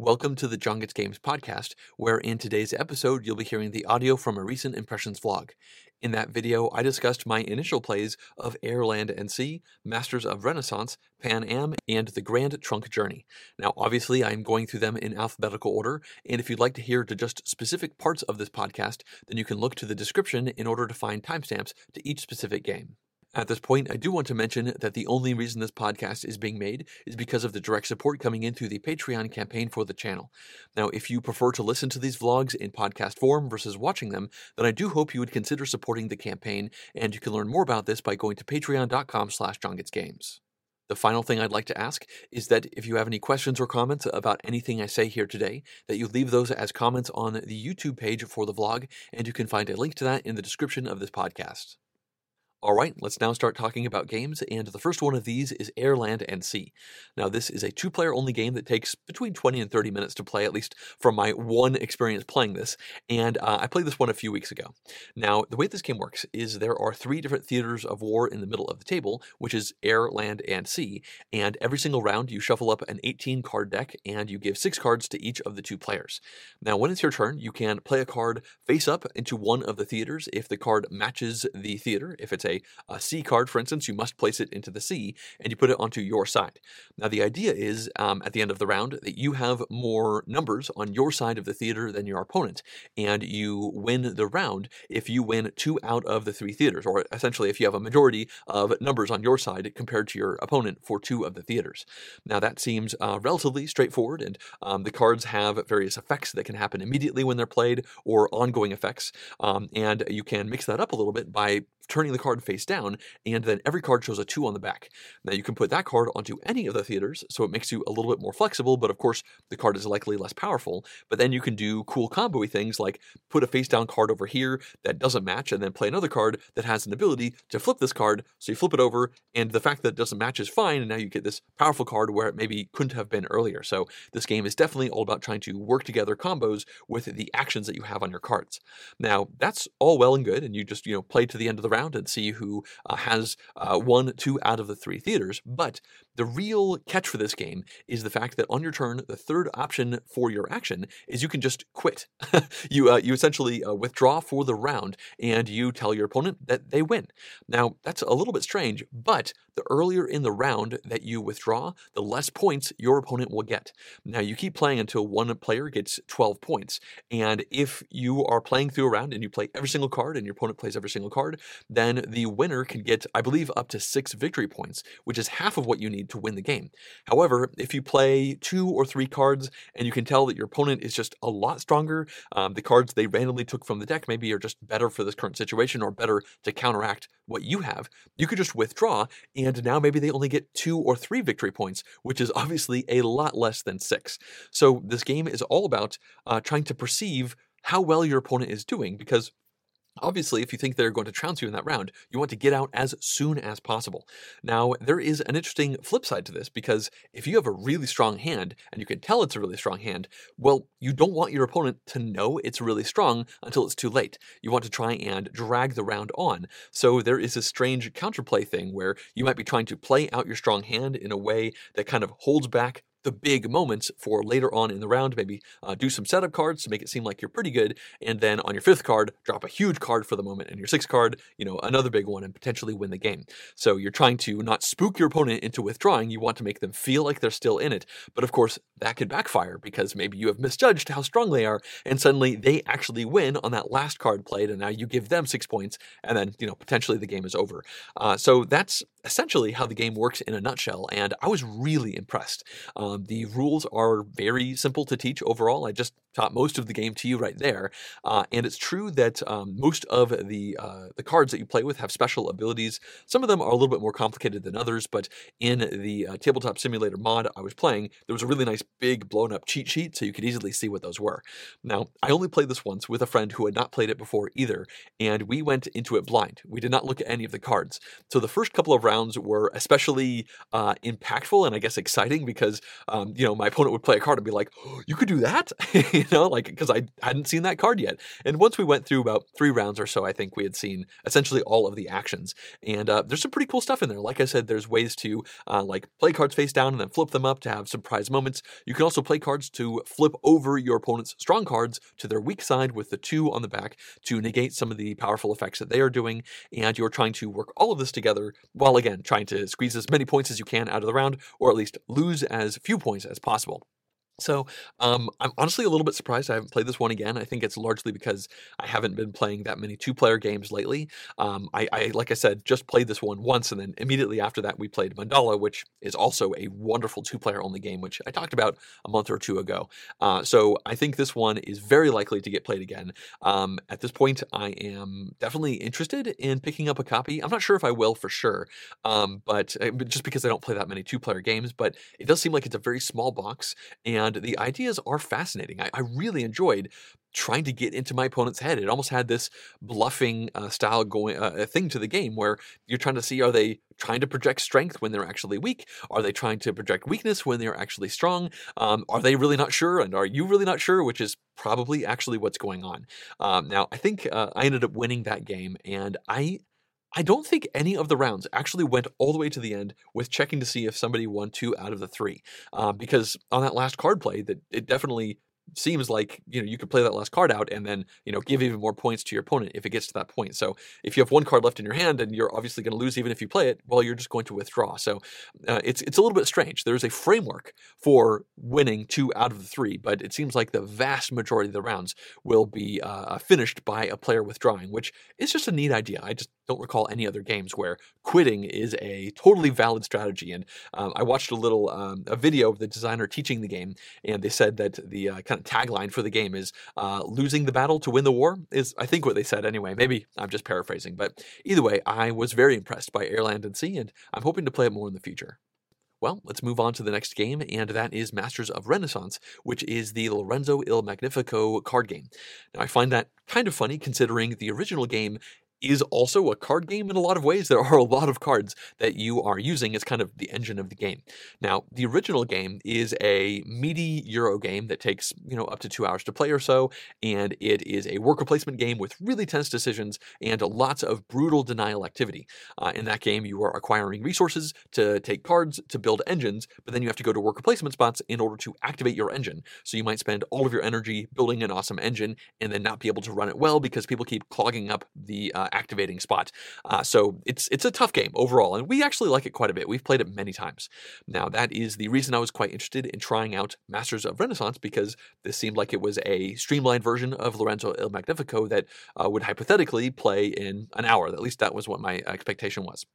Welcome to the John Games podcast, where in today's episode you'll be hearing the audio from a recent Impressions vlog. In that video, I discussed my initial plays of Air, Land, and Sea, Masters of Renaissance, Pan Am, and The Grand Trunk Journey. Now, obviously, I'm going through them in alphabetical order, and if you'd like to hear to just specific parts of this podcast, then you can look to the description in order to find timestamps to each specific game. At this point, I do want to mention that the only reason this podcast is being made is because of the direct support coming in through the Patreon campaign for the channel. Now, if you prefer to listen to these vlogs in podcast form versus watching them, then I do hope you would consider supporting the campaign, and you can learn more about this by going to patreon.com slash johngetsgames. The final thing I'd like to ask is that if you have any questions or comments about anything I say here today, that you leave those as comments on the YouTube page for the vlog, and you can find a link to that in the description of this podcast. All right, let's now start talking about games, and the first one of these is Air, Land, and Sea. Now, this is a two player only game that takes between 20 and 30 minutes to play, at least from my one experience playing this, and uh, I played this one a few weeks ago. Now, the way this game works is there are three different theaters of war in the middle of the table, which is Air, Land, and Sea, and every single round you shuffle up an 18 card deck and you give six cards to each of the two players. Now, when it's your turn, you can play a card face up into one of the theaters if the card matches the theater. If it's a, a sea card, for instance, you must place it into the Sea and you put it onto your side. Now, the idea is um, at the end of the round that you have more numbers on your side of the theater than your opponent, and you win the round if you win two out of the three theaters, or essentially if you have a majority of numbers on your side compared to your opponent for two of the theaters. Now, that seems uh, relatively straightforward, and um, the cards have various effects that can happen immediately when they're played or ongoing effects, um, and you can mix that up a little bit by turning the card face down, and then every card shows a two on the back. Now you can put that card onto any of the theaters, so it makes you a little bit more flexible, but of course the card is likely less powerful. But then you can do cool combo things like put a face down card over here that doesn't match, and then play another card that has an ability to flip this card. So you flip it over, and the fact that it doesn't match is fine, and now you get this powerful card where it maybe couldn't have been earlier. So this game is definitely all about trying to work together combos with the actions that you have on your cards. Now that's all well and good, and you just you know play to the end of the round and see who uh, has uh, one, two out of the three theaters. But the real catch for this game is the fact that on your turn, the third option for your action is you can just quit. you uh, you essentially uh, withdraw for the round, and you tell your opponent that they win. Now that's a little bit strange, but the earlier in the round that you withdraw, the less points your opponent will get. Now you keep playing until one player gets 12 points, and if you are playing through a round and you play every single card and your opponent plays every single card, then the winner can get, I believe, up to six victory points, which is half of what you need to win the game. However, if you play two or three cards and you can tell that your opponent is just a lot stronger, um, the cards they randomly took from the deck maybe are just better for this current situation or better to counteract what you have, you could just withdraw, and now maybe they only get two or three victory points, which is obviously a lot less than six. So this game is all about uh, trying to perceive how well your opponent is doing because Obviously, if you think they're going to trounce you in that round, you want to get out as soon as possible. Now, there is an interesting flip side to this because if you have a really strong hand and you can tell it's a really strong hand, well, you don't want your opponent to know it's really strong until it's too late. You want to try and drag the round on. So there is a strange counterplay thing where you might be trying to play out your strong hand in a way that kind of holds back the big moments for later on in the round. Maybe uh, do some setup cards to make it seem like you're pretty good, and then on your fifth card, drop a huge card for the moment, and your sixth card, you know, another big one, and potentially win the game. So you're trying to not spook your opponent into withdrawing. You want to make them feel like they're still in it, but of course that could backfire because maybe you have misjudged how strong they are, and suddenly they actually win on that last card played, and now you give them six points, and then you know potentially the game is over. Uh, so that's essentially how the game works in a nutshell, and I was really impressed. Um, the rules are very simple to teach overall. I just taught most of the game to you right there, uh, and it's true that um, most of the uh, the cards that you play with have special abilities. Some of them are a little bit more complicated than others, but in the uh, tabletop simulator mod I was playing, there was a really nice big blown up cheat sheet, so you could easily see what those were. Now, I only played this once with a friend who had not played it before either, and we went into it blind. We did not look at any of the cards, so the first couple of rounds were especially uh, impactful and I guess exciting because um, you know my opponent would play a card and be like, oh, "You could do that," know, like because I hadn't seen that card yet. And once we went through about three rounds or so, I think we had seen essentially all of the actions. And uh, there's some pretty cool stuff in there. Like I said, there's ways to uh, like play cards face down and then flip them up to have surprise moments. You can also play cards to flip over your opponent's strong cards to their weak side with the two on the back to negate some of the powerful effects that they are doing. And you're trying to work all of this together while again trying to squeeze as many points as you can out of the round, or at least lose as few points as possible. So um, I'm honestly a little bit surprised I haven't played this one again. I think it's largely because I haven't been playing that many two-player games lately. Um, I, I, like I said, just played this one once, and then immediately after that, we played Mandala, which is also a wonderful two-player only game, which I talked about a month or two ago. Uh, so I think this one is very likely to get played again. Um, at this point, I am definitely interested in picking up a copy. I'm not sure if I will for sure, um, but uh, just because I don't play that many two-player games, but it does seem like it's a very small box and and the ideas are fascinating. I, I really enjoyed trying to get into my opponent's head. It almost had this bluffing uh, style going uh, thing to the game where you're trying to see are they trying to project strength when they're actually weak? Are they trying to project weakness when they're actually strong? Um, are they really not sure? And are you really not sure? Which is probably actually what's going on. Um, now, I think uh, I ended up winning that game, and I I don't think any of the rounds actually went all the way to the end with checking to see if somebody won two out of the three. Um, because on that last card play, that it definitely seems like you know you could play that last card out and then you know give even more points to your opponent if it gets to that point. So if you have one card left in your hand and you're obviously going to lose even if you play it, well you're just going to withdraw. So uh, it's it's a little bit strange. There's a framework for winning two out of the three, but it seems like the vast majority of the rounds will be uh, finished by a player withdrawing, which is just a neat idea. I just don't recall any other games where quitting is a totally valid strategy. And um, I watched a little um, a video of the designer teaching the game, and they said that the uh, kind of tagline for the game is uh, "losing the battle to win the war." Is I think what they said anyway. Maybe I'm just paraphrasing, but either way, I was very impressed by Air, Land, and Sea, and I'm hoping to play it more in the future. Well, let's move on to the next game, and that is Masters of Renaissance, which is the Lorenzo Il Magnifico card game. Now, I find that kind of funny considering the original game is also a card game in a lot of ways. There are a lot of cards that you are using as kind of the engine of the game. Now, the original game is a meaty Euro game that takes, you know, up to two hours to play or so, and it is a worker placement game with really tense decisions and lots of brutal denial activity. Uh, in that game, you are acquiring resources to take cards to build engines, but then you have to go to worker placement spots in order to activate your engine. So you might spend all of your energy building an awesome engine and then not be able to run it well because people keep clogging up the uh, activating spot. Uh, so it's it's a tough game overall, and we actually like it quite a bit. We've played it many times. Now that is the reason I was quite interested in trying out Masters of Renaissance because this seemed like it was a streamlined version of Lorenzo Il Magnifico that uh, would hypothetically play in an hour. At least that was what my expectation was.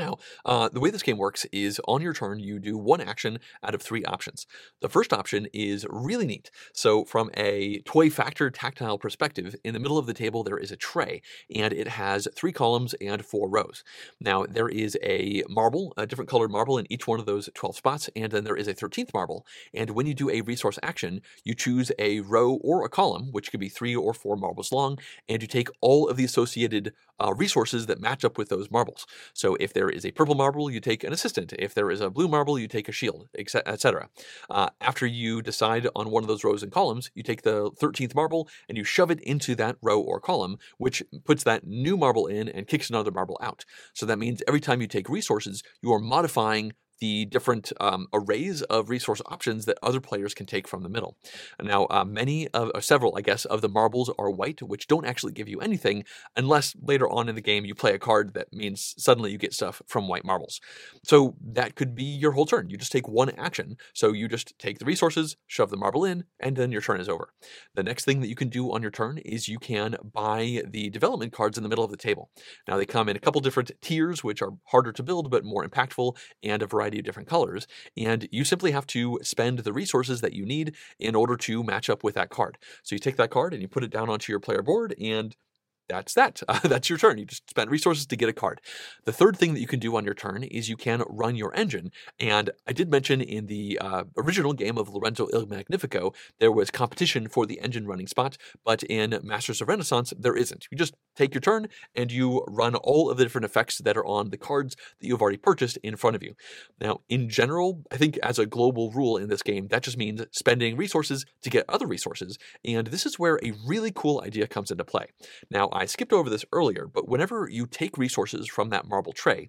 Now, uh, the way this game works is on your turn, you do one action out of three options. The first option is really neat. So, from a toy factor tactile perspective, in the middle of the table there is a tray, and it has three columns and four rows. Now, there is a marble, a different colored marble in each one of those 12 spots, and then there is a 13th marble. And when you do a resource action, you choose a row or a column, which could be three or four marbles long, and you take all of the associated uh, resources that match up with those marbles. So, if there is a purple marble, you take an assistant. If there is a blue marble, you take a shield, etc. Uh, after you decide on one of those rows and columns, you take the 13th marble and you shove it into that row or column, which puts that new marble in and kicks another marble out. So that means every time you take resources, you are modifying the different um, arrays of resource options that other players can take from the middle. Now, uh, many of, or several, I guess, of the marbles are white, which don't actually give you anything unless later on in the game you play a card that means suddenly you get stuff from white marbles. So that could be your whole turn. You just take one action. So you just take the resources, shove the marble in, and then your turn is over. The next thing that you can do on your turn is you can buy the development cards in the middle of the table. Now, they come in a couple different tiers, which are harder to build but more impactful, and a variety variety of different colors, and you simply have to spend the resources that you need in order to match up with that card. So you take that card and you put it down onto your player board, and that's that. Uh, that's your turn. You just spent resources to get a card. The third thing that you can do on your turn is you can run your engine. And I did mention in the uh, original game of Lorenzo Il Magnifico, there was competition for the engine running spot, but in Masters of Renaissance, there isn't. You just take your turn and you run all of the different effects that are on the cards that you've already purchased in front of you. Now, in general, I think as a global rule in this game, that just means spending resources to get other resources. And this is where a really cool idea comes into play. Now, I skipped over this earlier, but whenever you take resources from that marble tray,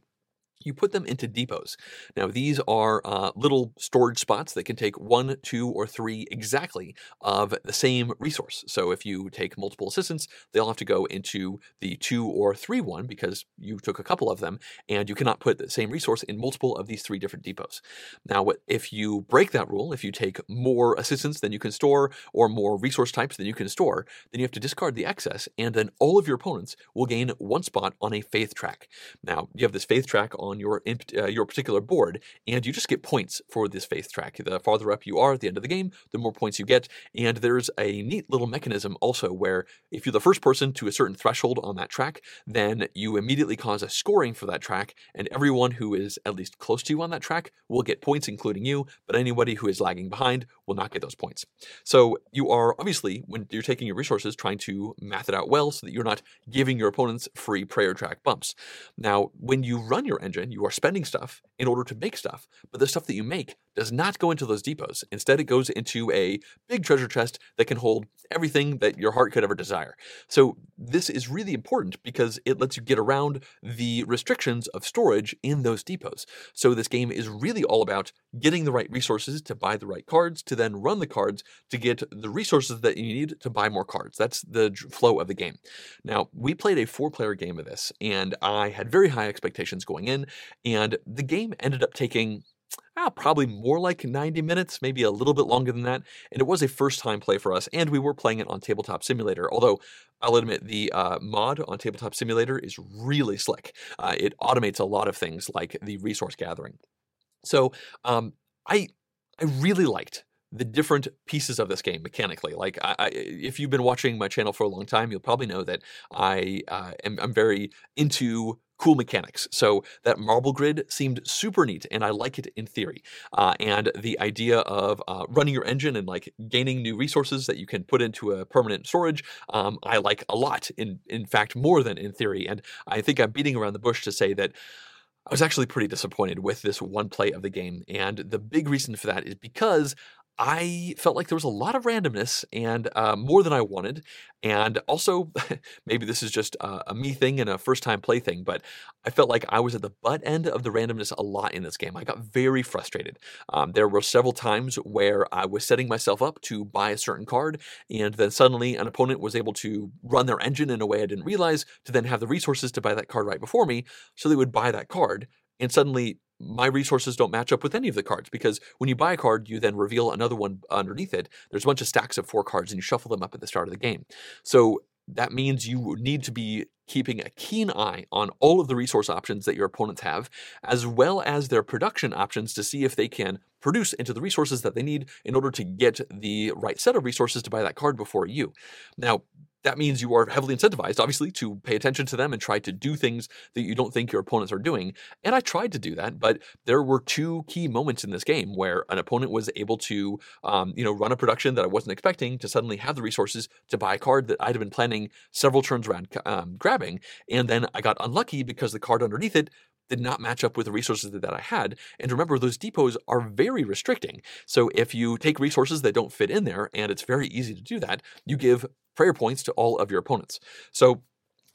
you put them into depots. Now, these are uh, little storage spots that can take one, two, or three exactly of the same resource. So, if you take multiple assistants, they'll have to go into the two or three one because you took a couple of them, and you cannot put the same resource in multiple of these three different depots. Now, if you break that rule, if you take more assistants than you can store, or more resource types than you can store, then you have to discard the excess, and then all of your opponents will gain one spot on a faith track. Now, you have this faith track on on your uh, your particular board, and you just get points for this faith track. The farther up you are at the end of the game, the more points you get. And there's a neat little mechanism also where if you're the first person to a certain threshold on that track, then you immediately cause a scoring for that track, and everyone who is at least close to you on that track will get points, including you. But anybody who is lagging behind will not get those points. So you are obviously when you're taking your resources trying to math it out well so that you're not giving your opponents free prayer track bumps. Now, when you run your engine you are spending stuff in order to make stuff, but the stuff that you make does not go into those depots. Instead, it goes into a big treasure chest that can hold everything that your heart could ever desire. So, this is really important because it lets you get around the restrictions of storage in those depots. So, this game is really all about getting the right resources to buy the right cards, to then run the cards to get the resources that you need to buy more cards. That's the flow of the game. Now, we played a four player game of this, and I had very high expectations going in, and the game ended up taking ah, probably more like 90 minutes, maybe a little bit longer than that. And it was a first time play for us, and we were playing it on Tabletop Simulator. Although I'll admit the uh, mod on Tabletop Simulator is really slick. Uh, it automates a lot of things like the resource gathering. So um, I I really liked the different pieces of this game mechanically. Like, I, I, if you've been watching my channel for a long time, you'll probably know that I uh, am I'm very into cool mechanics. So that marble grid seemed super neat, and I like it in theory. Uh, and the idea of uh, running your engine and like gaining new resources that you can put into a permanent storage, um, I like a lot. In in fact, more than in theory. And I think I'm beating around the bush to say that. I was actually pretty disappointed with this one play of the game. And the big reason for that is because I felt like there was a lot of randomness and uh, more than I wanted. And also, maybe this is just a me thing and a first time play thing, but I felt like I was at the butt end of the randomness a lot in this game. I got very frustrated. Um, there were several times where I was setting myself up to buy a certain card, and then suddenly an opponent was able to run their engine in a way I didn't realize to then have the resources to buy that card right before me. So they would buy that card, and suddenly my resources don't match up with any of the cards because when you buy a card, you then reveal another one underneath it. There's a bunch of stacks of four cards and you shuffle them up at the start of the game. So that means you need to be keeping a keen eye on all of the resource options that your opponents have, as well as their production options to see if they can produce into the resources that they need in order to get the right set of resources to buy that card before you. Now, that means you are heavily incentivized, obviously, to pay attention to them and try to do things that you don't think your opponents are doing. And I tried to do that, but there were two key moments in this game where an opponent was able to, um, you know, run a production that I wasn't expecting to suddenly have the resources to buy a card that I'd have been planning several turns around um, grabbing, and then I got unlucky because the card underneath it did not match up with the resources that I had. And remember, those depots are very restricting. So if you take resources that don't fit in there, and it's very easy to do that, you give prayer points to all of your opponents. So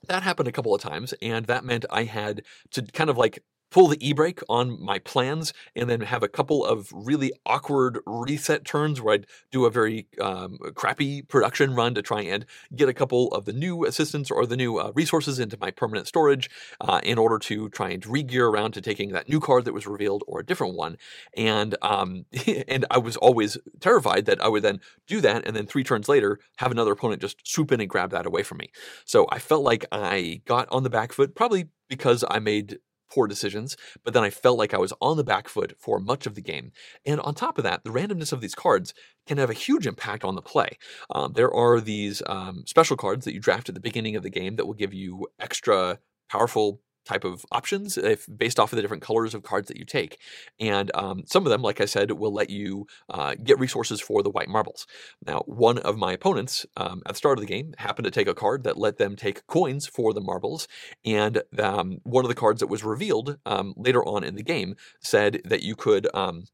that happened a couple of times, and that meant I had to kind of like pull the e-brake on my plans and then have a couple of really awkward reset turns where I'd do a very um, crappy production run to try and get a couple of the new assistants or the new uh, resources into my permanent storage uh, in order to try and re-gear around to taking that new card that was revealed or a different one. And um, and I was always terrified that I would then do that and then three turns later have another opponent just swoop in and grab that away from me. So I felt like I got on the back foot probably because I made poor decisions, but then I felt like I was on the back foot for much of the game. And on top of that, the randomness of these cards can have a huge impact on the play. Um, there are these um, special cards that you draft at the beginning of the game that will give you extra powerful type of options if based off of the different colors of cards that you take. And um, some of them, like I said, will let you uh, get resources for the white marbles. Now, one of my opponents um, at the start of the game happened to take a card that let them take coins for the marbles, and um, one of the cards that was revealed um, later on in the game said that you could um,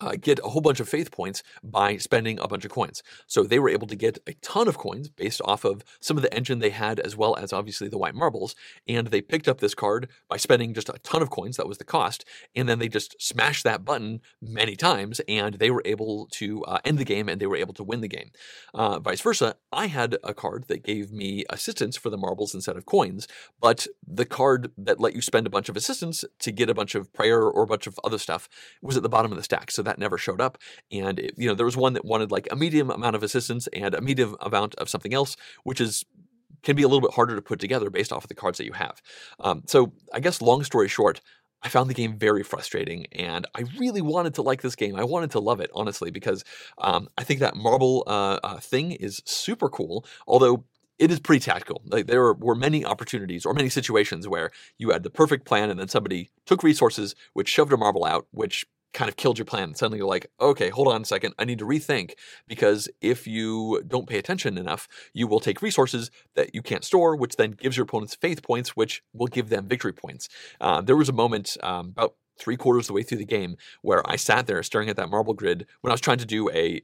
uh, get a whole bunch of faith points by spending a bunch of coins. So they were able to get a ton of coins based off of some of the engine they had, as well as obviously the white marbles. And they picked up this card by spending just a ton of coins. That was the cost. And then they just smashed that button many times, and they were able to uh, end the game and they were able to win the game. Uh, vice versa, I had a card that gave me assistants for the marbles instead of coins, but the card that let you spend a bunch of assistants to get a bunch of prayer or a bunch of other stuff was at the bottom of the stack. So that never showed up. And it, you know, there was one that wanted like a medium amount of assistants and a medium amount of something else, which is can be a little bit harder to put together based off of the cards that you have. Um, so I guess long story short, I found the game very frustrating, and I really wanted to like this game. I wanted to love it, honestly, because um, I think that marble uh, uh, thing is super cool. Although it is pretty tactical. Like there were many opportunities or many situations where you had the perfect plan, and then somebody took resources, which shoved a marble out, which kind of killed your plan. Suddenly you're like, okay, hold on a second. I need to rethink because if you don't pay attention enough, you will take resources that you can't store, which then gives your opponents faith points, which will give them victory points. Uh, there was a moment um, about three quarters of the way through the game where I sat there staring at that marble grid when I was trying to do a,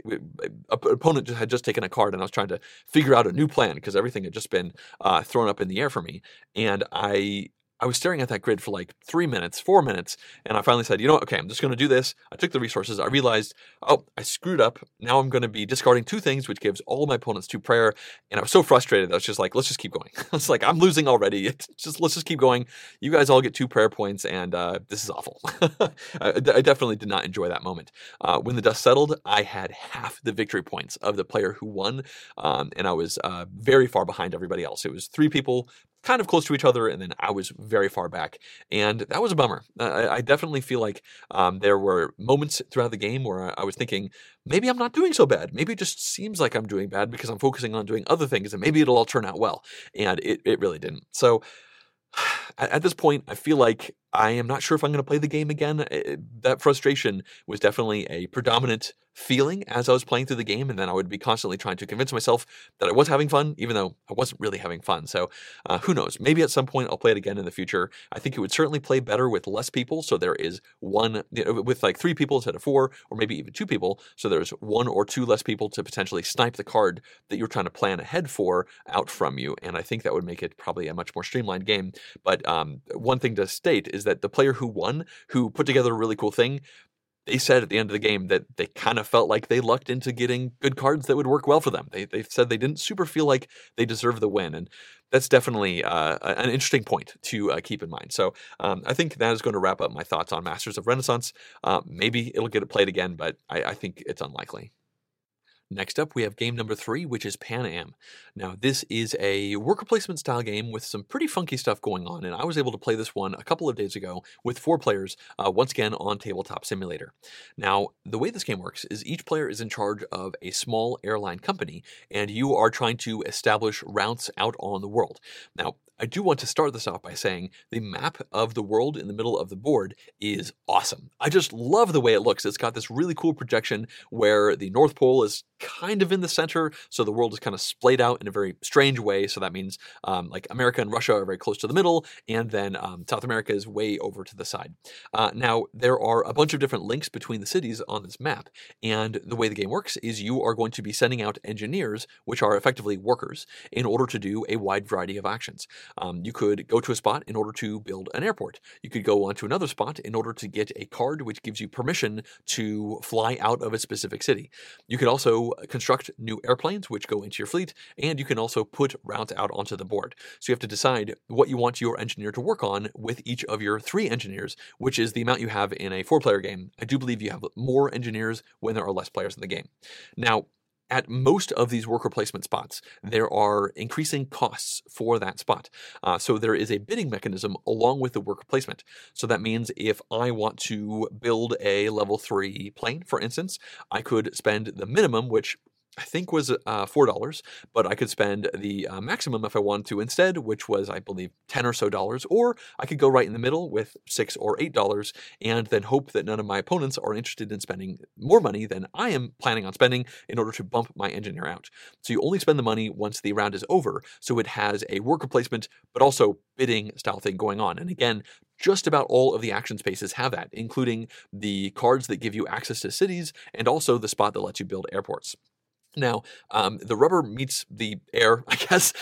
a, opponent had just taken a card and I was trying to figure out a new plan because everything had just been uh, thrown up in the air for me. And I I was staring at that grid for like three minutes, four minutes, and I finally said, you know what, okay, I'm just going to do this. I took the resources. I realized, oh, I screwed up. Now I'm going to be discarding two things, which gives all my opponents two prayer. And I was so frustrated. I was just like, let's just keep going. it's like, I'm losing already. It's just, let's just keep going. You guys all get two prayer points, and uh, this is awful. I, I, definitely did not enjoy that moment. Uh, when the dust settled, I had half the victory points of the player who won, um, and I was uh, very far behind everybody else. It was three people kind of close to each other, and then I was very far back, and that was a bummer. I, I definitely feel like um, there were moments throughout the game where I was thinking, maybe I'm not doing so bad. Maybe it just seems like I'm doing bad because I'm focusing on doing other things, and maybe it'll all turn out well, and it it really didn't. So at this point, I feel like I am not sure if I'm going to play the game again. It, that frustration was definitely a predominant feeling as I was playing through the game, and then I would be constantly trying to convince myself that I was having fun, even though I wasn't really having fun. So, uh, who knows? Maybe at some point I'll play it again in the future. I think it would certainly play better with less people. So there is one you know, with like three people instead of four, or maybe even two people. So there's one or two less people to potentially snipe the card that you're trying to plan ahead for out from you, and I think that would make it probably a much more streamlined game. But um, one thing to state is that the player who won, who put together a really cool thing, they said at the end of the game that they kind of felt like they lucked into getting good cards that would work well for them. They, they said they didn't super feel like they deserved the win. And that's definitely uh, an interesting point to uh, keep in mind. So um, I think that is going to wrap up my thoughts on Masters of Renaissance. Uh, maybe it'll get played again, but I, I think it's unlikely. Next up, we have game number three, which is Pan Am. Now, this is a worker placement style game with some pretty funky stuff going on, and I was able to play this one a couple of days ago with four players, uh, once again on Tabletop Simulator. Now, the way this game works is each player is in charge of a small airline company, and you are trying to establish routes out on the world. Now, I do want to start this off by saying the map of the world in the middle of the board is awesome. I just love the way it looks. It's got this really cool projection where the North Pole is kind of in the center, so the world is kind of splayed out in a very strange way. So that means um, like America and Russia are very close to the middle, and then um, South America is way over to the side. Uh, now, there are a bunch of different links between the cities on this map, and the way the game works is you are going to be sending out engineers, which are effectively workers, in order to do a wide variety of actions. Um, you could go to a spot in order to build an airport. You could go onto another spot in order to get a card which gives you permission to fly out of a specific city. You could also construct new airplanes which go into your fleet, and you can also put routes out onto the board. So you have to decide what you want your engineer to work on with each of your three engineers, which is the amount you have in a four player game. I do believe you have more engineers when there are less players in the game. Now, at most of these worker placement spots, there are increasing costs for that spot. Uh, so there is a bidding mechanism along with the worker placement. So that means if I want to build a level three plane, for instance, I could spend the minimum, which I think was uh, four dollars, but I could spend the uh, maximum if I wanted to instead, which was I believe ten or so dollars, or I could go right in the middle with six or eight dollars, and then hope that none of my opponents are interested in spending more money than I am planning on spending in order to bump my engineer out. So you only spend the money once the round is over, so it has a worker placement, but also bidding style thing going on. And again, just about all of the action spaces have that, including the cards that give you access to cities and also the spot that lets you build airports. Now, um, the rubber meets the air, I guess,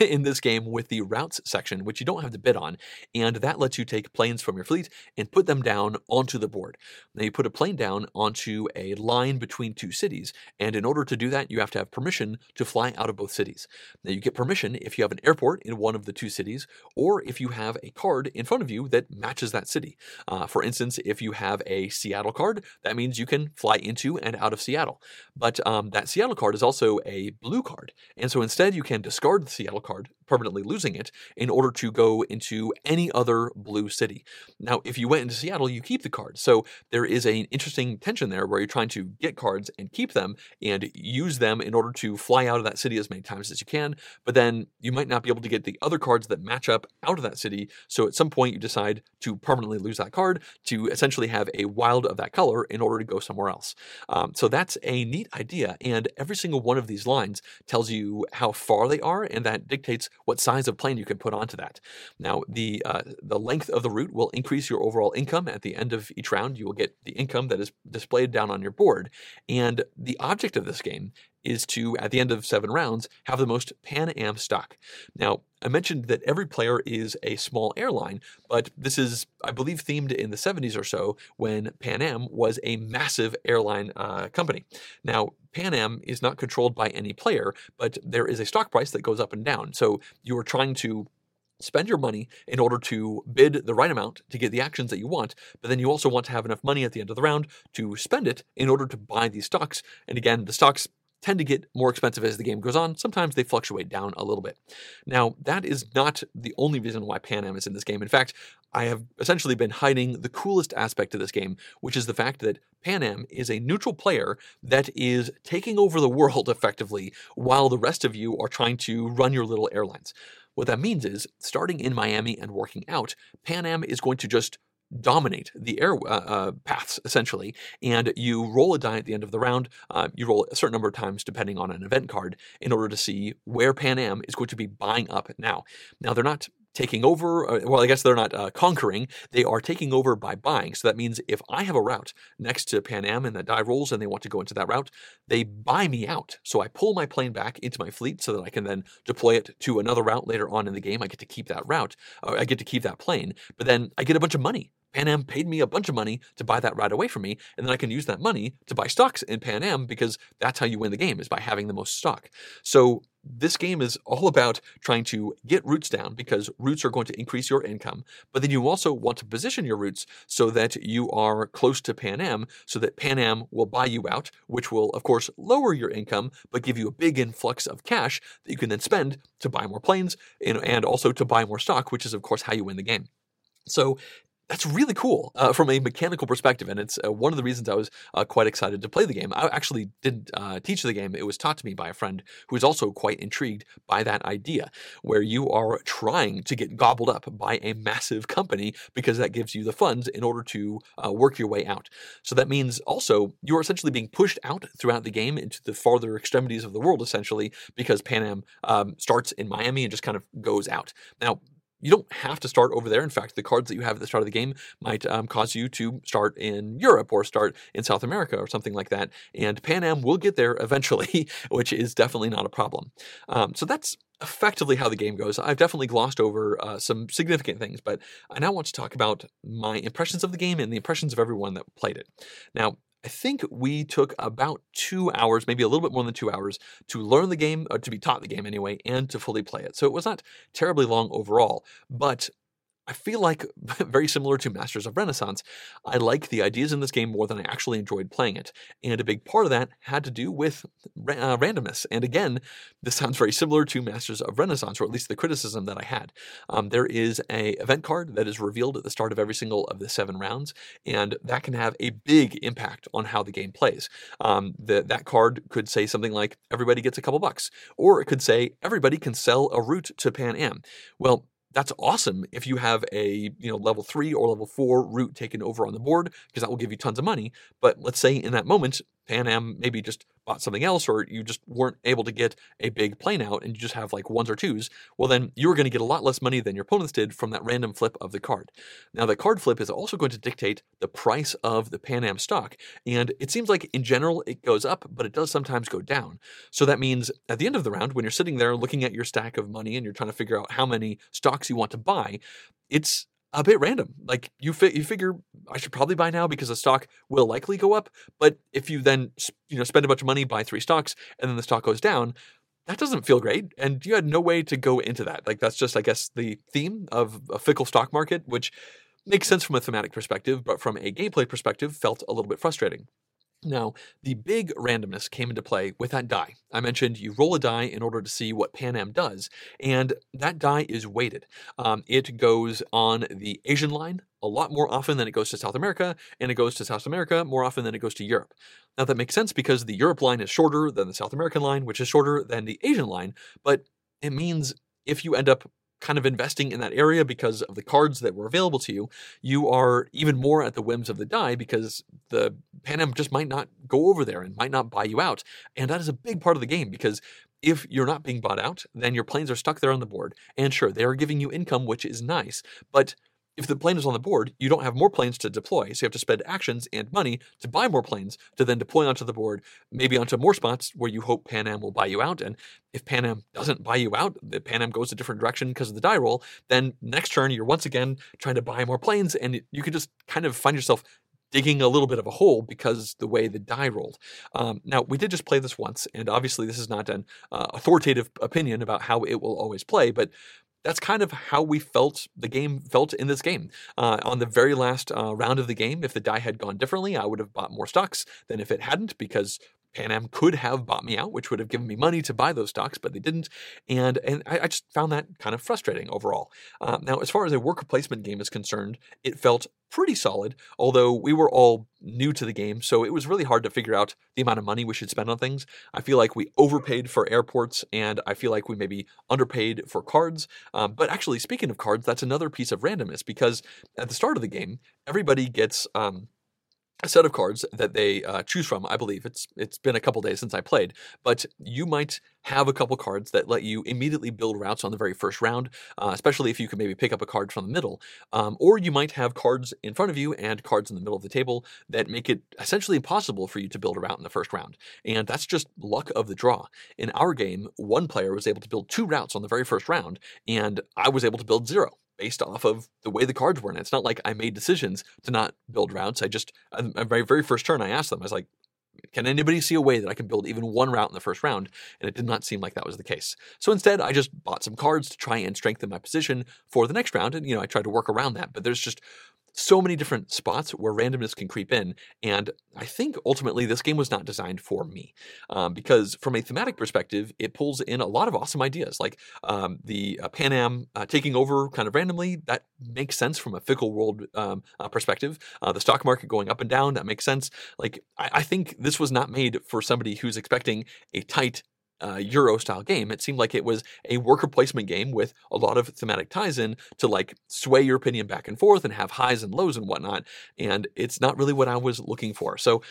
in this game with the routes section, which you don't have to bid on, and that lets you take planes from your fleet and put them down onto the board. Now, you put a plane down onto a line between two cities, and in order to do that, you have to have permission to fly out of both cities. Now, you get permission if you have an airport in one of the two cities, or if you have a card in front of you that matches that city. Uh, for instance, if you have a Seattle card, that means you can fly into and out of Seattle. But um, that Seattle card is also a blue card. And so instead, you can discard the Seattle card, permanently losing it, in order to go into any other blue city. Now, if you went into Seattle, you keep the card. So there is an interesting tension there where you're trying to get cards and keep them and use them in order to fly out of that city as many times as you can. But then you might not be able to get the other cards that match up out of that city. So at some point, you decide to permanently lose that card to essentially have a wild of that color in order to go somewhere else. Um, so that's a neat idea. And every single one of these lines tells you how far they are, and that dictates what size of plane you can put onto that. Now, the uh, the length of the route will increase your overall income at the end of each round. You will get the income that is displayed down on your board, and the object of this game is to, at the end of seven rounds, have the most Pan Am stock. Now, I mentioned that every player is a small airline, but this is, I believe, themed in the 70s or so when Pan Am was a massive airline uh, company. Now, Pan Am is not controlled by any player, but there is a stock price that goes up and down. So you are trying to spend your money in order to bid the right amount to get the actions that you want, but then you also want to have enough money at the end of the round to spend it in order to buy these stocks. And again, the stocks tend to get more expensive as the game goes on. Sometimes they fluctuate down a little bit. Now, that is not the only reason why Pan Am is in this game. In fact, I have essentially been hiding the coolest aspect of this game, which is the fact that Pan Am is a neutral player that is taking over the world effectively while the rest of you are trying to run your little airlines. What that means is, starting in Miami and working out, Pan Am is going to just dominate the air uh, uh, paths essentially, and you roll a die at the end of the round. Uh, you roll a certain number of times depending on an event card in order to see where Pan Am is going to be buying up now. Now they're not taking over. Uh, well, I guess they're not uh, conquering. They are taking over by buying. So that means if I have a route next to Pan Am and the die rolls and they want to go into that route, they buy me out. So I pull my plane back into my fleet so that I can then deploy it to another route later on in the game. I get to keep that route. Uh, I get to keep that plane, but then I get a bunch of money Pan Am paid me a bunch of money to buy that right away from me, and then I can use that money to buy stocks in Pan Am because that's how you win the game is by having the most stock. So this game is all about trying to get routes down because routes are going to increase your income, but then you also want to position your routes so that you are close to Pan Am so that Pan Am will buy you out, which will of course lower your income but give you a big influx of cash that you can then spend to buy more planes and also to buy more stock, which is of course how you win the game. So that's really cool uh, from a mechanical perspective, and it's uh, one of the reasons I was uh, quite excited to play the game. I actually didn't uh, teach the game; it was taught to me by a friend who is also quite intrigued by that idea, where you are trying to get gobbled up by a massive company because that gives you the funds in order to uh, work your way out. So that means also you are essentially being pushed out throughout the game into the farther extremities of the world, essentially, because Pan Am um, starts in Miami and just kind of goes out. Now, you don't have to start over there. In fact, the cards that you have at the start of the game might um, cause you to start in Europe or start in South America or something like that. And Pan Am will get there eventually, which is definitely not a problem. Um, so that's effectively how the game goes. I've definitely glossed over uh, some significant things, but I now want to talk about my impressions of the game and the impressions of everyone that played it. Now, I think we took about two hours, maybe a little bit more than two hours, to learn the game, or to be taught the game anyway, and to fully play it. So it was not terribly long overall, but I feel like, very similar to Masters of Renaissance, I like the ideas in this game more than I actually enjoyed playing it. And a big part of that had to do with uh, randomness. And again, this sounds very similar to Masters of Renaissance, or at least the criticism that I had. Um, there is a event card that is revealed at the start of every single of the seven rounds, and that can have a big impact on how the game plays. Um, the, that card could say something like, everybody gets a couple bucks, or it could say, everybody can sell a route to Pan Am. Well, that's awesome if you have a you know level three or level four route taken over on the board because that will give you tons of money. But let's say in that moment Pan Am maybe just bought something else or you just weren't able to get a big plane out and you just have like ones or twos, well then you're going to get a lot less money than your opponents did from that random flip of the card. Now the card flip is also going to dictate the price of the Pan Am stock and it seems like in general it goes up, but it does sometimes go down. So that means at the end of the round when you're sitting there looking at your stack of money and you're trying to figure out how many stocks you want to buy, it's a bit random. Like you, fi- you figure I should probably buy now because the stock will likely go up. But if you then you know spend a bunch of money, buy three stocks, and then the stock goes down, that doesn't feel great. And you had no way to go into that. Like that's just, I guess, the theme of a fickle stock market, which makes sense from a thematic perspective, but from a gameplay perspective, felt a little bit frustrating. Now, the big randomness came into play with that die. I mentioned you roll a die in order to see what Pan Am does, and that die is weighted. Um, it goes on the Asian line a lot more often than it goes to South America, and it goes to South America more often than it goes to Europe. Now, that makes sense because the Europe line is shorter than the South American line, which is shorter than the Asian line, but it means if you end up kind of investing in that area because of the cards that were available to you, you are even more at the whims of the die because the Pan Am just might not go over there and might not buy you out. And that is a big part of the game because if you're not being bought out, then your planes are stuck there on the board. And sure, they are giving you income, which is nice, but if the plane is on the board, you don't have more planes to deploy, so you have to spend actions and money to buy more planes to then deploy onto the board, maybe onto more spots where you hope Pan Am will buy you out. And if Pan Am doesn't buy you out, the Pan Am goes a different direction because of the die roll, then next turn you're once again trying to buy more planes, and you can just kind of find yourself digging a little bit of a hole because the way the die rolled. Um, now, we did just play this once, and obviously this is not an uh, authoritative opinion about how it will always play, but that's kind of how we felt the game felt in this game. Uh, on the very last uh, round of the game, if the die had gone differently, I would have bought more stocks than if it hadn't because Pan Am could have bought me out, which would have given me money to buy those stocks, but they didn't. And and I, I just found that kind of frustrating overall. Uh, now, as far as a worker placement game is concerned, it felt pretty solid, although we were all new to the game, so it was really hard to figure out the amount of money we should spend on things. I feel like we overpaid for airports, and I feel like we maybe underpaid for cards. Um, but actually, speaking of cards, that's another piece of randomness because at the start of the game, everybody gets. Um, set of cards that they uh, choose from. I believe it's it's been a couple days since I played, but you might have a couple cards that let you immediately build routes on the very first round, uh, especially if you can maybe pick up a card from the middle. Um, or you might have cards in front of you and cards in the middle of the table that make it essentially impossible for you to build a route in the first round. And that's just luck of the draw. In our game, one player was able to build two routes on the very first round, and I was able to build zero based off of the way the cards were. And it's not like I made decisions to not build routes. I just, uh, on my very first turn, I asked them, I was like, can anybody see a way that I can build even one route in the first round? And it did not seem like that was the case. So instead, I just bought some cards to try and strengthen my position for the next round. And, you know, I tried to work around that. But there's just so many different spots where randomness can creep in. And I think ultimately this game was not designed for me um, because, from a thematic perspective, it pulls in a lot of awesome ideas like um, the uh, Pan Am uh, taking over kind of randomly. That makes sense from a fickle world um, uh, perspective. Uh, the stock market going up and down, that makes sense. Like, I, I think this was not made for somebody who's expecting a tight uh, Euro style game. It seemed like it was a worker placement game with a lot of thematic ties in to like sway your opinion back and forth and have highs and lows and whatnot. And it's not really what I was looking for. So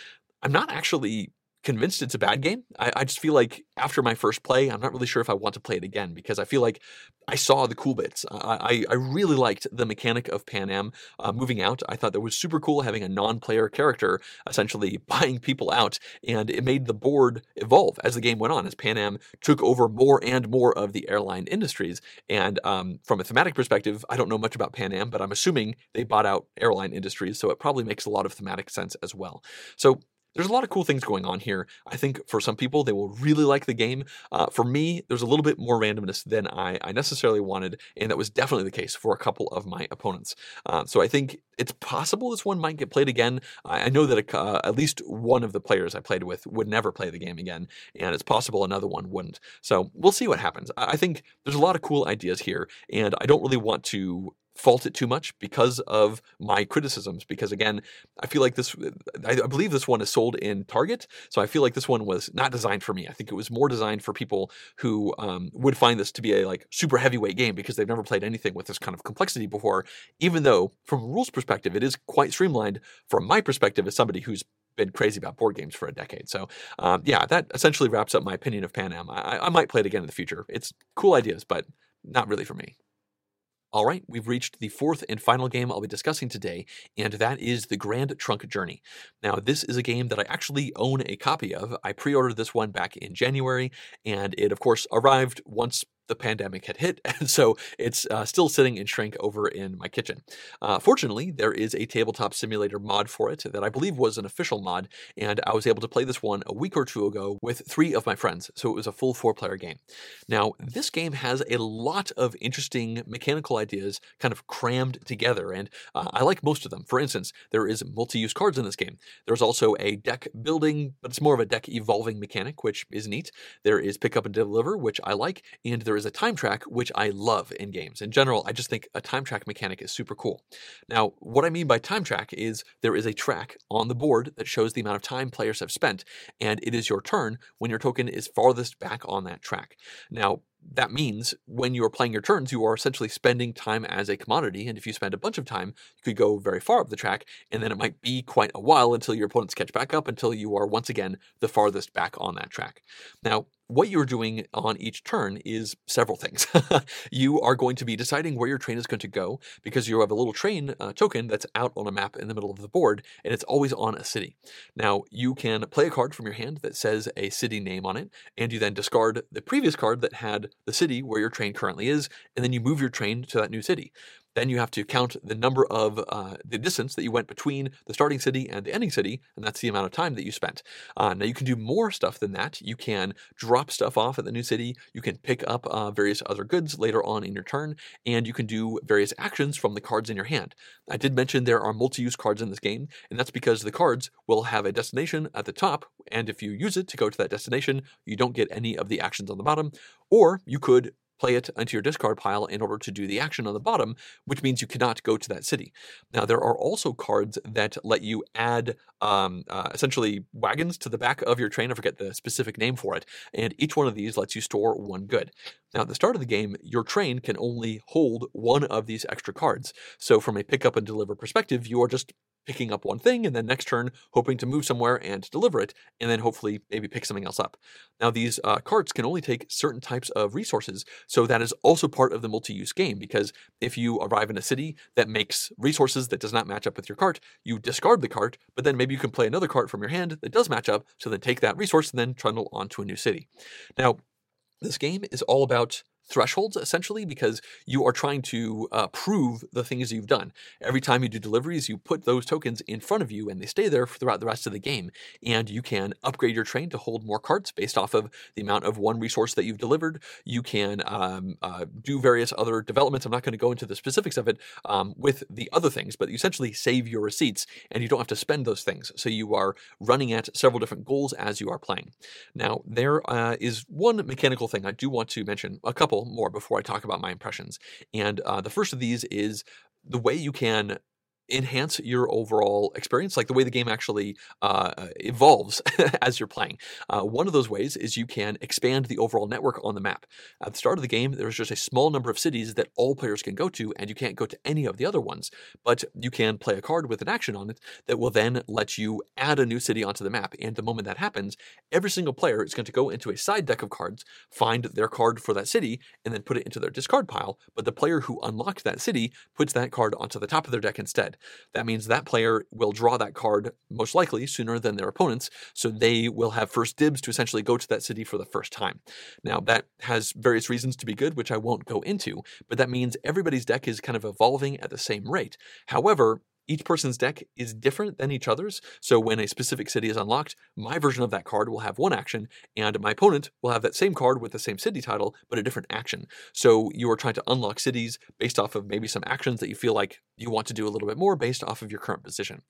I'm not actually convinced it's a bad game. I, I, just feel like after my first play, I'm not really sure if I want to play it again because I feel like I saw the cool bits. I, I, I really liked the mechanic of Pan Am uh, moving out. I thought that was super cool having a non player character essentially buying people out, and it made the board evolve as the game went on, as Pan Am took over more and more of the airline industries. And um, from a thematic perspective, I don't know much about Pan Am, but I'm assuming they bought out airline industries, so it probably makes a lot of thematic sense as well. So there's a lot of cool things going on here. I think for some people, they will really like the game. Uh, for me, there's a little bit more randomness than I, I, necessarily wanted, and that was definitely the case for a couple of my opponents. Uh, so I think it's possible this one might get played again. I, I know that uh, at least one of the players I played with would never play the game again, and it's possible another one wouldn't. So we'll see what happens. I, I think there's a lot of cool ideas here, and I don't really want to fault it too much because of my criticisms. Because again, I feel like this, I, believe this one is sold in Target. So I feel like this one was not designed for me. I think it was more designed for people who um, would find this to be a like super heavyweight game because they've never played anything with this kind of complexity before. Even though, from a rules perspective, it is quite streamlined. From my perspective, as somebody who's been crazy about board games for a decade. So, um, yeah, that essentially wraps up my opinion of Pan Am. I, I might play it again in the future. It's cool ideas, but not really for me. All right, we've reached the fourth and final game I'll be discussing today, and that is the Grand Trunk Journey. Now, this is a game that I actually own a copy of. I pre ordered this one back in January, and it, of course, arrived once the pandemic had hit, and so it's uh, still sitting in shrink over in my kitchen. Uh, fortunately, there is a tabletop simulator mod for it that I believe was an official mod, and I was able to play this one a week or two ago with three of my friends, so it was a full four player game. Now, this game has a lot of interesting mechanical ideas kind of crammed together, and uh, I like most of them. For instance, there is multi use cards in this game. There's also a deck building, but it's more of a deck evolving mechanic, which is neat. There is pick up and deliver, which I like, and there is a time track, which I love in games. In general, I just think a time track mechanic is super cool. Now, what I mean by time track is there is a track on the board that shows the amount of time players have spent, and it is your turn when your token is farthest back on that track. Now, that means when you are playing your turns, you are essentially spending time as a commodity. And if you spend a bunch of time, you could go very far up the track, and then it might be quite a while until your opponents catch back up until you are once again the farthest back on that track. Now, what you're doing on each turn is several things. you are going to be deciding where your train is going to go because you have a little train uh, token that's out on a map in the middle of the board and it's always on a city. Now, you can play a card from your hand that says a city name on it, and you then discard the previous card that had the city where your train currently is, and then you move your train to that new city. Then you have to count the number of uh, the distance that you went between the starting city and the ending city, and that's the amount of time that you spent. Uh, now you can do more stuff than that. You can drop stuff off at the new city. You can pick up uh, various other goods later on in your turn, and you can do various actions from the cards in your hand. I did mention there are multi-use cards in this game, and that's because the cards will have a destination at the top, and if you use it to go to that destination, you don't get any of the actions on the bottom. Or you could play it into your discard pile in order to do the action on the bottom, which means you cannot go to that city. Now, there are also cards that let you add um, uh, essentially wagons to the back of your train. I forget the specific name for it. And each one of these lets you store one good. Now, at the start of the game, your train can only hold one of these extra cards. So, from a pick up and deliver perspective, you are just picking up one thing and then next turn hoping to move somewhere and deliver it and then hopefully maybe pick something else up. Now these uh, carts can only take certain types of resources so that is also part of the multi-use game because if you arrive in a city that makes resources that does not match up with your cart, you discard the cart but then maybe you can play another cart from your hand that does match up so then take that resource and then trundle onto a new city. Now this game is all about thresholds essentially because you are trying to uh, prove the things you've done. Every time you do deliveries, you put those tokens in front of you and they stay there throughout the rest of the game. And you can upgrade your train to hold more carts based off of the amount of one resource that you've delivered. You can um, uh, do various other developments. I'm not going to go into the specifics of it um, with the other things, but you essentially save your receipts and you don't have to spend those things. So you are running at several different goals as you are playing. Now, there uh, is one mechanical thing I do want to mention, a couple couple more before I talk about my impressions. And uh, the first of these is the way you can enhance your overall experience, like the way the game actually uh, evolves as you're playing. Uh, one of those ways is you can expand the overall network on the map. At the start of the game, there's just a small number of cities that all players can go to, and you can't go to any of the other ones. But you can play a card with an action on it that will then let you add a new city onto the map. And the moment that happens, every single player is going to go into a side deck of cards, find their card for that city, and then put it into their discard pile. But the player who unlocked that city puts that card onto the top of their deck instead. That means that player will draw that card most likely sooner than their opponents, so they will have first dibs to essentially go to that city for the first time. Now, that has various reasons to be good, which I won't go into, but that means everybody's deck is kind of evolving at the same rate. However, each person's deck is different than each other's. So when a specific city is unlocked, my version of that card will have one action, and my opponent will have that same card with the same city title, but a different action. So you are trying to unlock cities based off of maybe some actions that you feel like you want to do a little bit more based off of your current position.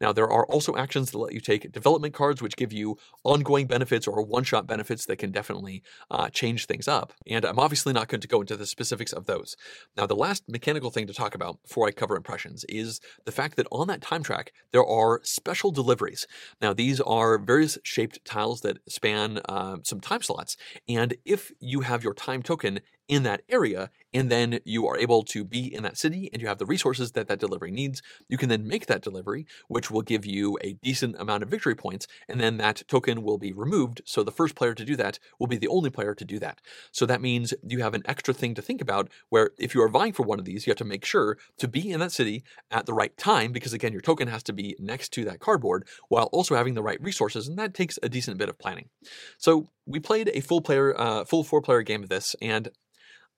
Now, there are also actions that let you take development cards, which give you ongoing benefits or one shot benefits that can definitely uh, change things up. And I'm obviously not going to go into the specifics of those. Now, the last mechanical thing to talk about before I cover impressions is the fact that on that time track, there are special deliveries. Now, these are various shaped tiles that span uh, some time slots. And if you have your time token in that area, and then you are able to be in that city and you have the resources that that delivery needs, you can then make that delivery, which will give you a decent amount of victory points, and then that token will be removed. So the first player to do that will be the only player to do that. So that means you have an extra thing to think about where if you are vying for one of these, you have to make sure to be in that city at the right time, because again, your token has to be next to that cardboard while also having the right resources, and that takes a decent bit of planning. So we played a full player, uh, full four player game of this, and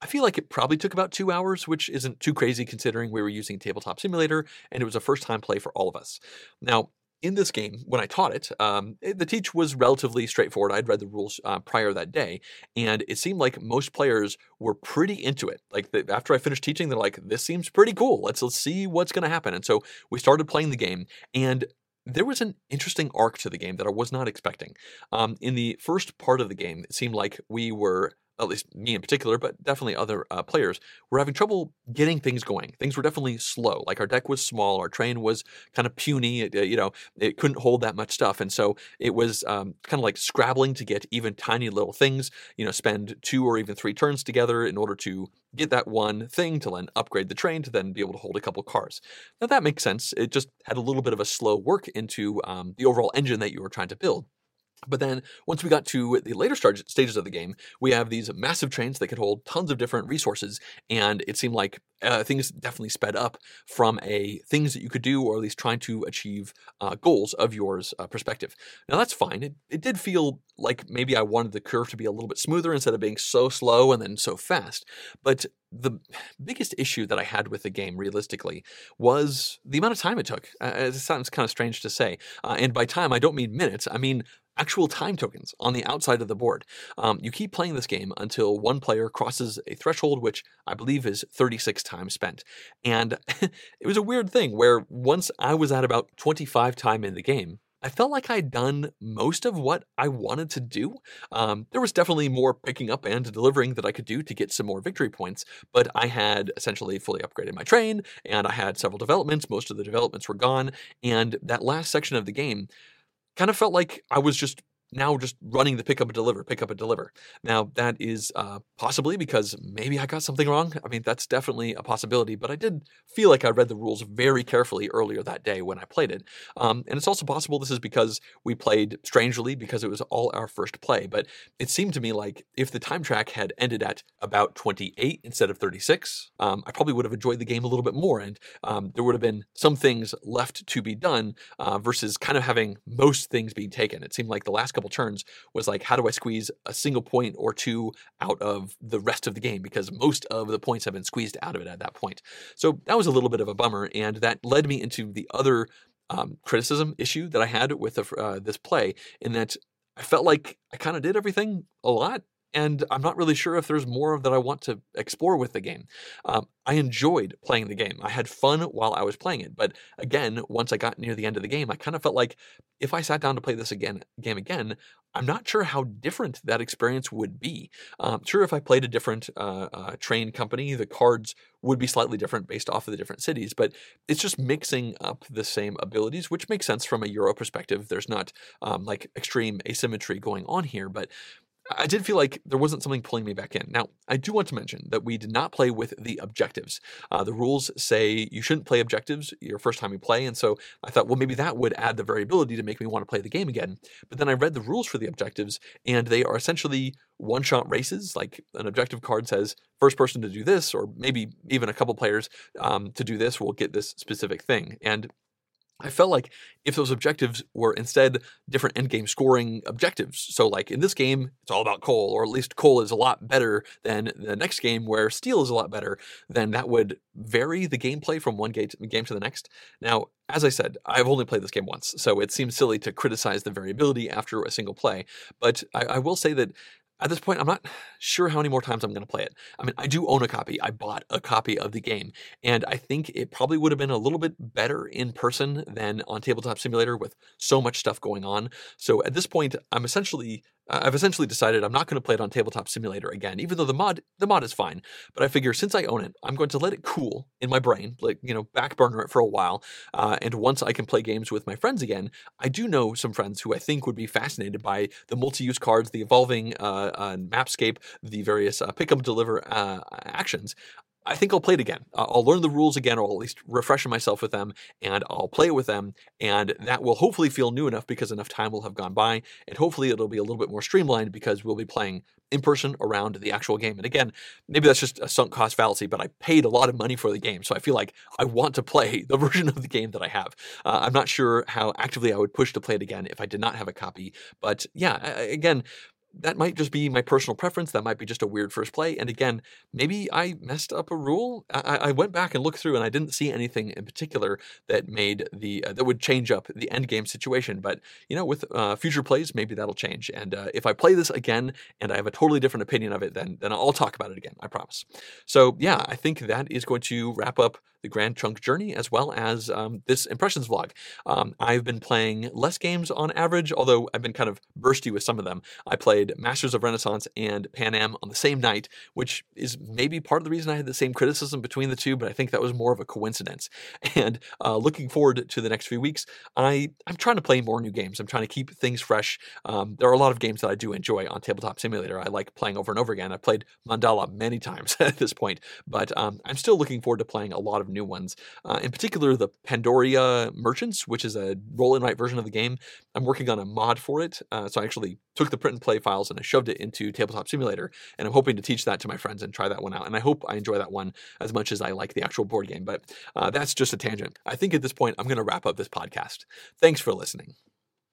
I feel like it probably took about two hours, which isn't too crazy considering we were using Tabletop Simulator and it was a first time play for all of us. Now, in this game, when I taught it, um, it, the teach was relatively straightforward. I'd read the rules uh, prior that day, and it seemed like most players were pretty into it. Like the, after I finished teaching, they're like, "This seems pretty cool. Let's let's see what's going to happen." And so we started playing the game, and there was an interesting arc to the game that I was not expecting. Um, in the first part of the game, it seemed like we were at least me in particular, but definitely other uh, players, were having trouble getting things going. Things were definitely slow. Like our deck was small, our train was kind of puny. It, uh, you know, it couldn't hold that much stuff, and so it was um, kind of like scrabbling to get even tiny little things. You know, spend two or even three turns together in order to get that one thing to then upgrade the train to then be able to hold a couple cars. Now that makes sense. It just had a little bit of a slow work into um, the overall engine that you were trying to build. But then once we got to the later stages of the game, we have these massive trains that could hold tons of different resources, and it seemed like uh, things definitely sped up from a things that you could do, or at least trying to achieve uh, goals of yours uh, perspective. Now that's fine. It, it did feel like maybe I wanted the curve to be a little bit smoother instead of being so slow and then so fast. But the biggest issue that I had with the game, realistically, was the amount of time it took. Uh, it sounds kind of strange to say, uh, and by time I don't mean minutes. I mean actual time tokens on the outside of the board. Um, you keep playing this game until one player crosses a threshold, which I believe is 36 times spent. And it was a weird thing where once I was at about 25 time in the game, I felt like I'd done most of what I wanted to do. Um, there was definitely more picking up and delivering that I could do to get some more victory points, but I had essentially fully upgraded my train and I had several developments. Most of the developments were gone. And that last section of the game kind of felt like I was just now just running the pick up and deliver, pick up and deliver. Now, that is uh, possibly because maybe I got something wrong. I mean, that's definitely a possibility, but I did feel like I read the rules very carefully earlier that day when I played it. Um, and it's also possible this is because we played strangely because it was all our first play. But it seemed to me like if the time track had ended at about 28 instead of 36, um, I probably would have enjoyed the game a little bit more. And um, there would have been some things left to be done uh, versus kind of having most things being taken. It seemed like the last couple turns was like, how do I squeeze a single point or two out of the rest of the game? Because most of the points have been squeezed out of it at that point. So that was a little bit of a bummer, and that led me into the other um, criticism issue that I had with the, uh, this play, in that I felt like I kind of did everything a lot and I'm not really sure if there's more that I want to explore with the game. Um, I enjoyed playing the game. I had fun while I was playing it, but again, once I got near the end of the game, I kind of felt like if I sat down to play this again, game again, I'm not sure how different that experience would be. Um, sure, if I played a different uh, uh, train company, the cards would be slightly different based off of the different cities, but it's just mixing up the same abilities, which makes sense from a Euro perspective. There's not um, like extreme asymmetry going on here, but I did feel like there wasn't something pulling me back in. Now, I do want to mention that we did not play with the objectives. Uh, the rules say you shouldn't play objectives your first time you play, and so I thought, well, maybe that would add the variability to make me want to play the game again. But then I read the rules for the objectives, and they are essentially one shot races. Like an objective card says, first person to do this, or maybe even a couple players um, to do this will get this specific thing. And I felt like if those objectives were instead different endgame scoring objectives, so like in this game, it's all about coal, or at least coal is a lot better than the next game where steel is a lot better, then that would vary the gameplay from one game to the next. Now, as I said, I've only played this game once, so it seems silly to criticize the variability after a single play, but I, I will say that at this point, I'm not sure how many more times I'm going to play it. I mean, I do own a copy. I bought a copy of the game, and I think it probably would have been a little bit better in person than on Tabletop Simulator with so much stuff going on. So at this point, I'm essentially I've essentially decided I'm not going to play it on Tabletop Simulator again, even though the mod the mod is fine. But I figure since I own it, I'm going to let it cool in my brain, like you know, back burner it for a while. Uh, and once I can play games with my friends again, I do know some friends who I think would be fascinated by the multi-use cards, the evolving uh, uh, mapscape, the various uh, pick up deliver uh, actions. I think I'll play it again. I'll learn the rules again, or at least refresh myself with them, and I'll play it with them. And that will hopefully feel new enough because enough time will have gone by. And hopefully it'll be a little bit more streamlined because we'll be playing in person around the actual game. And again, maybe that's just a sunk cost fallacy, but I paid a lot of money for the game. So I feel like I want to play the version of the game that I have. Uh, I'm not sure how actively I would push to play it again if I did not have a copy. But yeah, again, that might just be my personal preference. That might be just a weird first play. And again, maybe I messed up a rule. I, I went back and looked through, and I didn't see anything in particular that made the uh, that would change up the end game situation. But you know, with uh, future plays, maybe that'll change. And uh, if I play this again and I have a totally different opinion of it, then then I'll talk about it again. I promise. So yeah, I think that is going to wrap up the Grand Trunk Journey, as well as um, this Impressions vlog. Um, I've been playing less games on average, although I've been kind of bursty with some of them. I played Masters of Renaissance and Pan Am on the same night, which is maybe part of the reason I had the same criticism between the two, but I think that was more of a coincidence. And uh, looking forward to the next few weeks, I, I'm trying to play more new games. I'm trying to keep things fresh. Um, there are a lot of games that I do enjoy on Tabletop Simulator. I like playing over and over again. I've played Mandala many times at this point, but um, I'm still looking forward to playing a lot of new ones. Uh, in particular, the Pandoria Merchants, which is a roll and write version of the game. I'm working on a mod for it. Uh, so I actually took the print and play files and I shoved it into Tabletop Simulator. And I'm hoping to teach that to my friends and try that one out. And I hope I enjoy that one as much as I like the actual board game. But uh, that's just a tangent. I think at this point, I'm going to wrap up this podcast. Thanks for listening.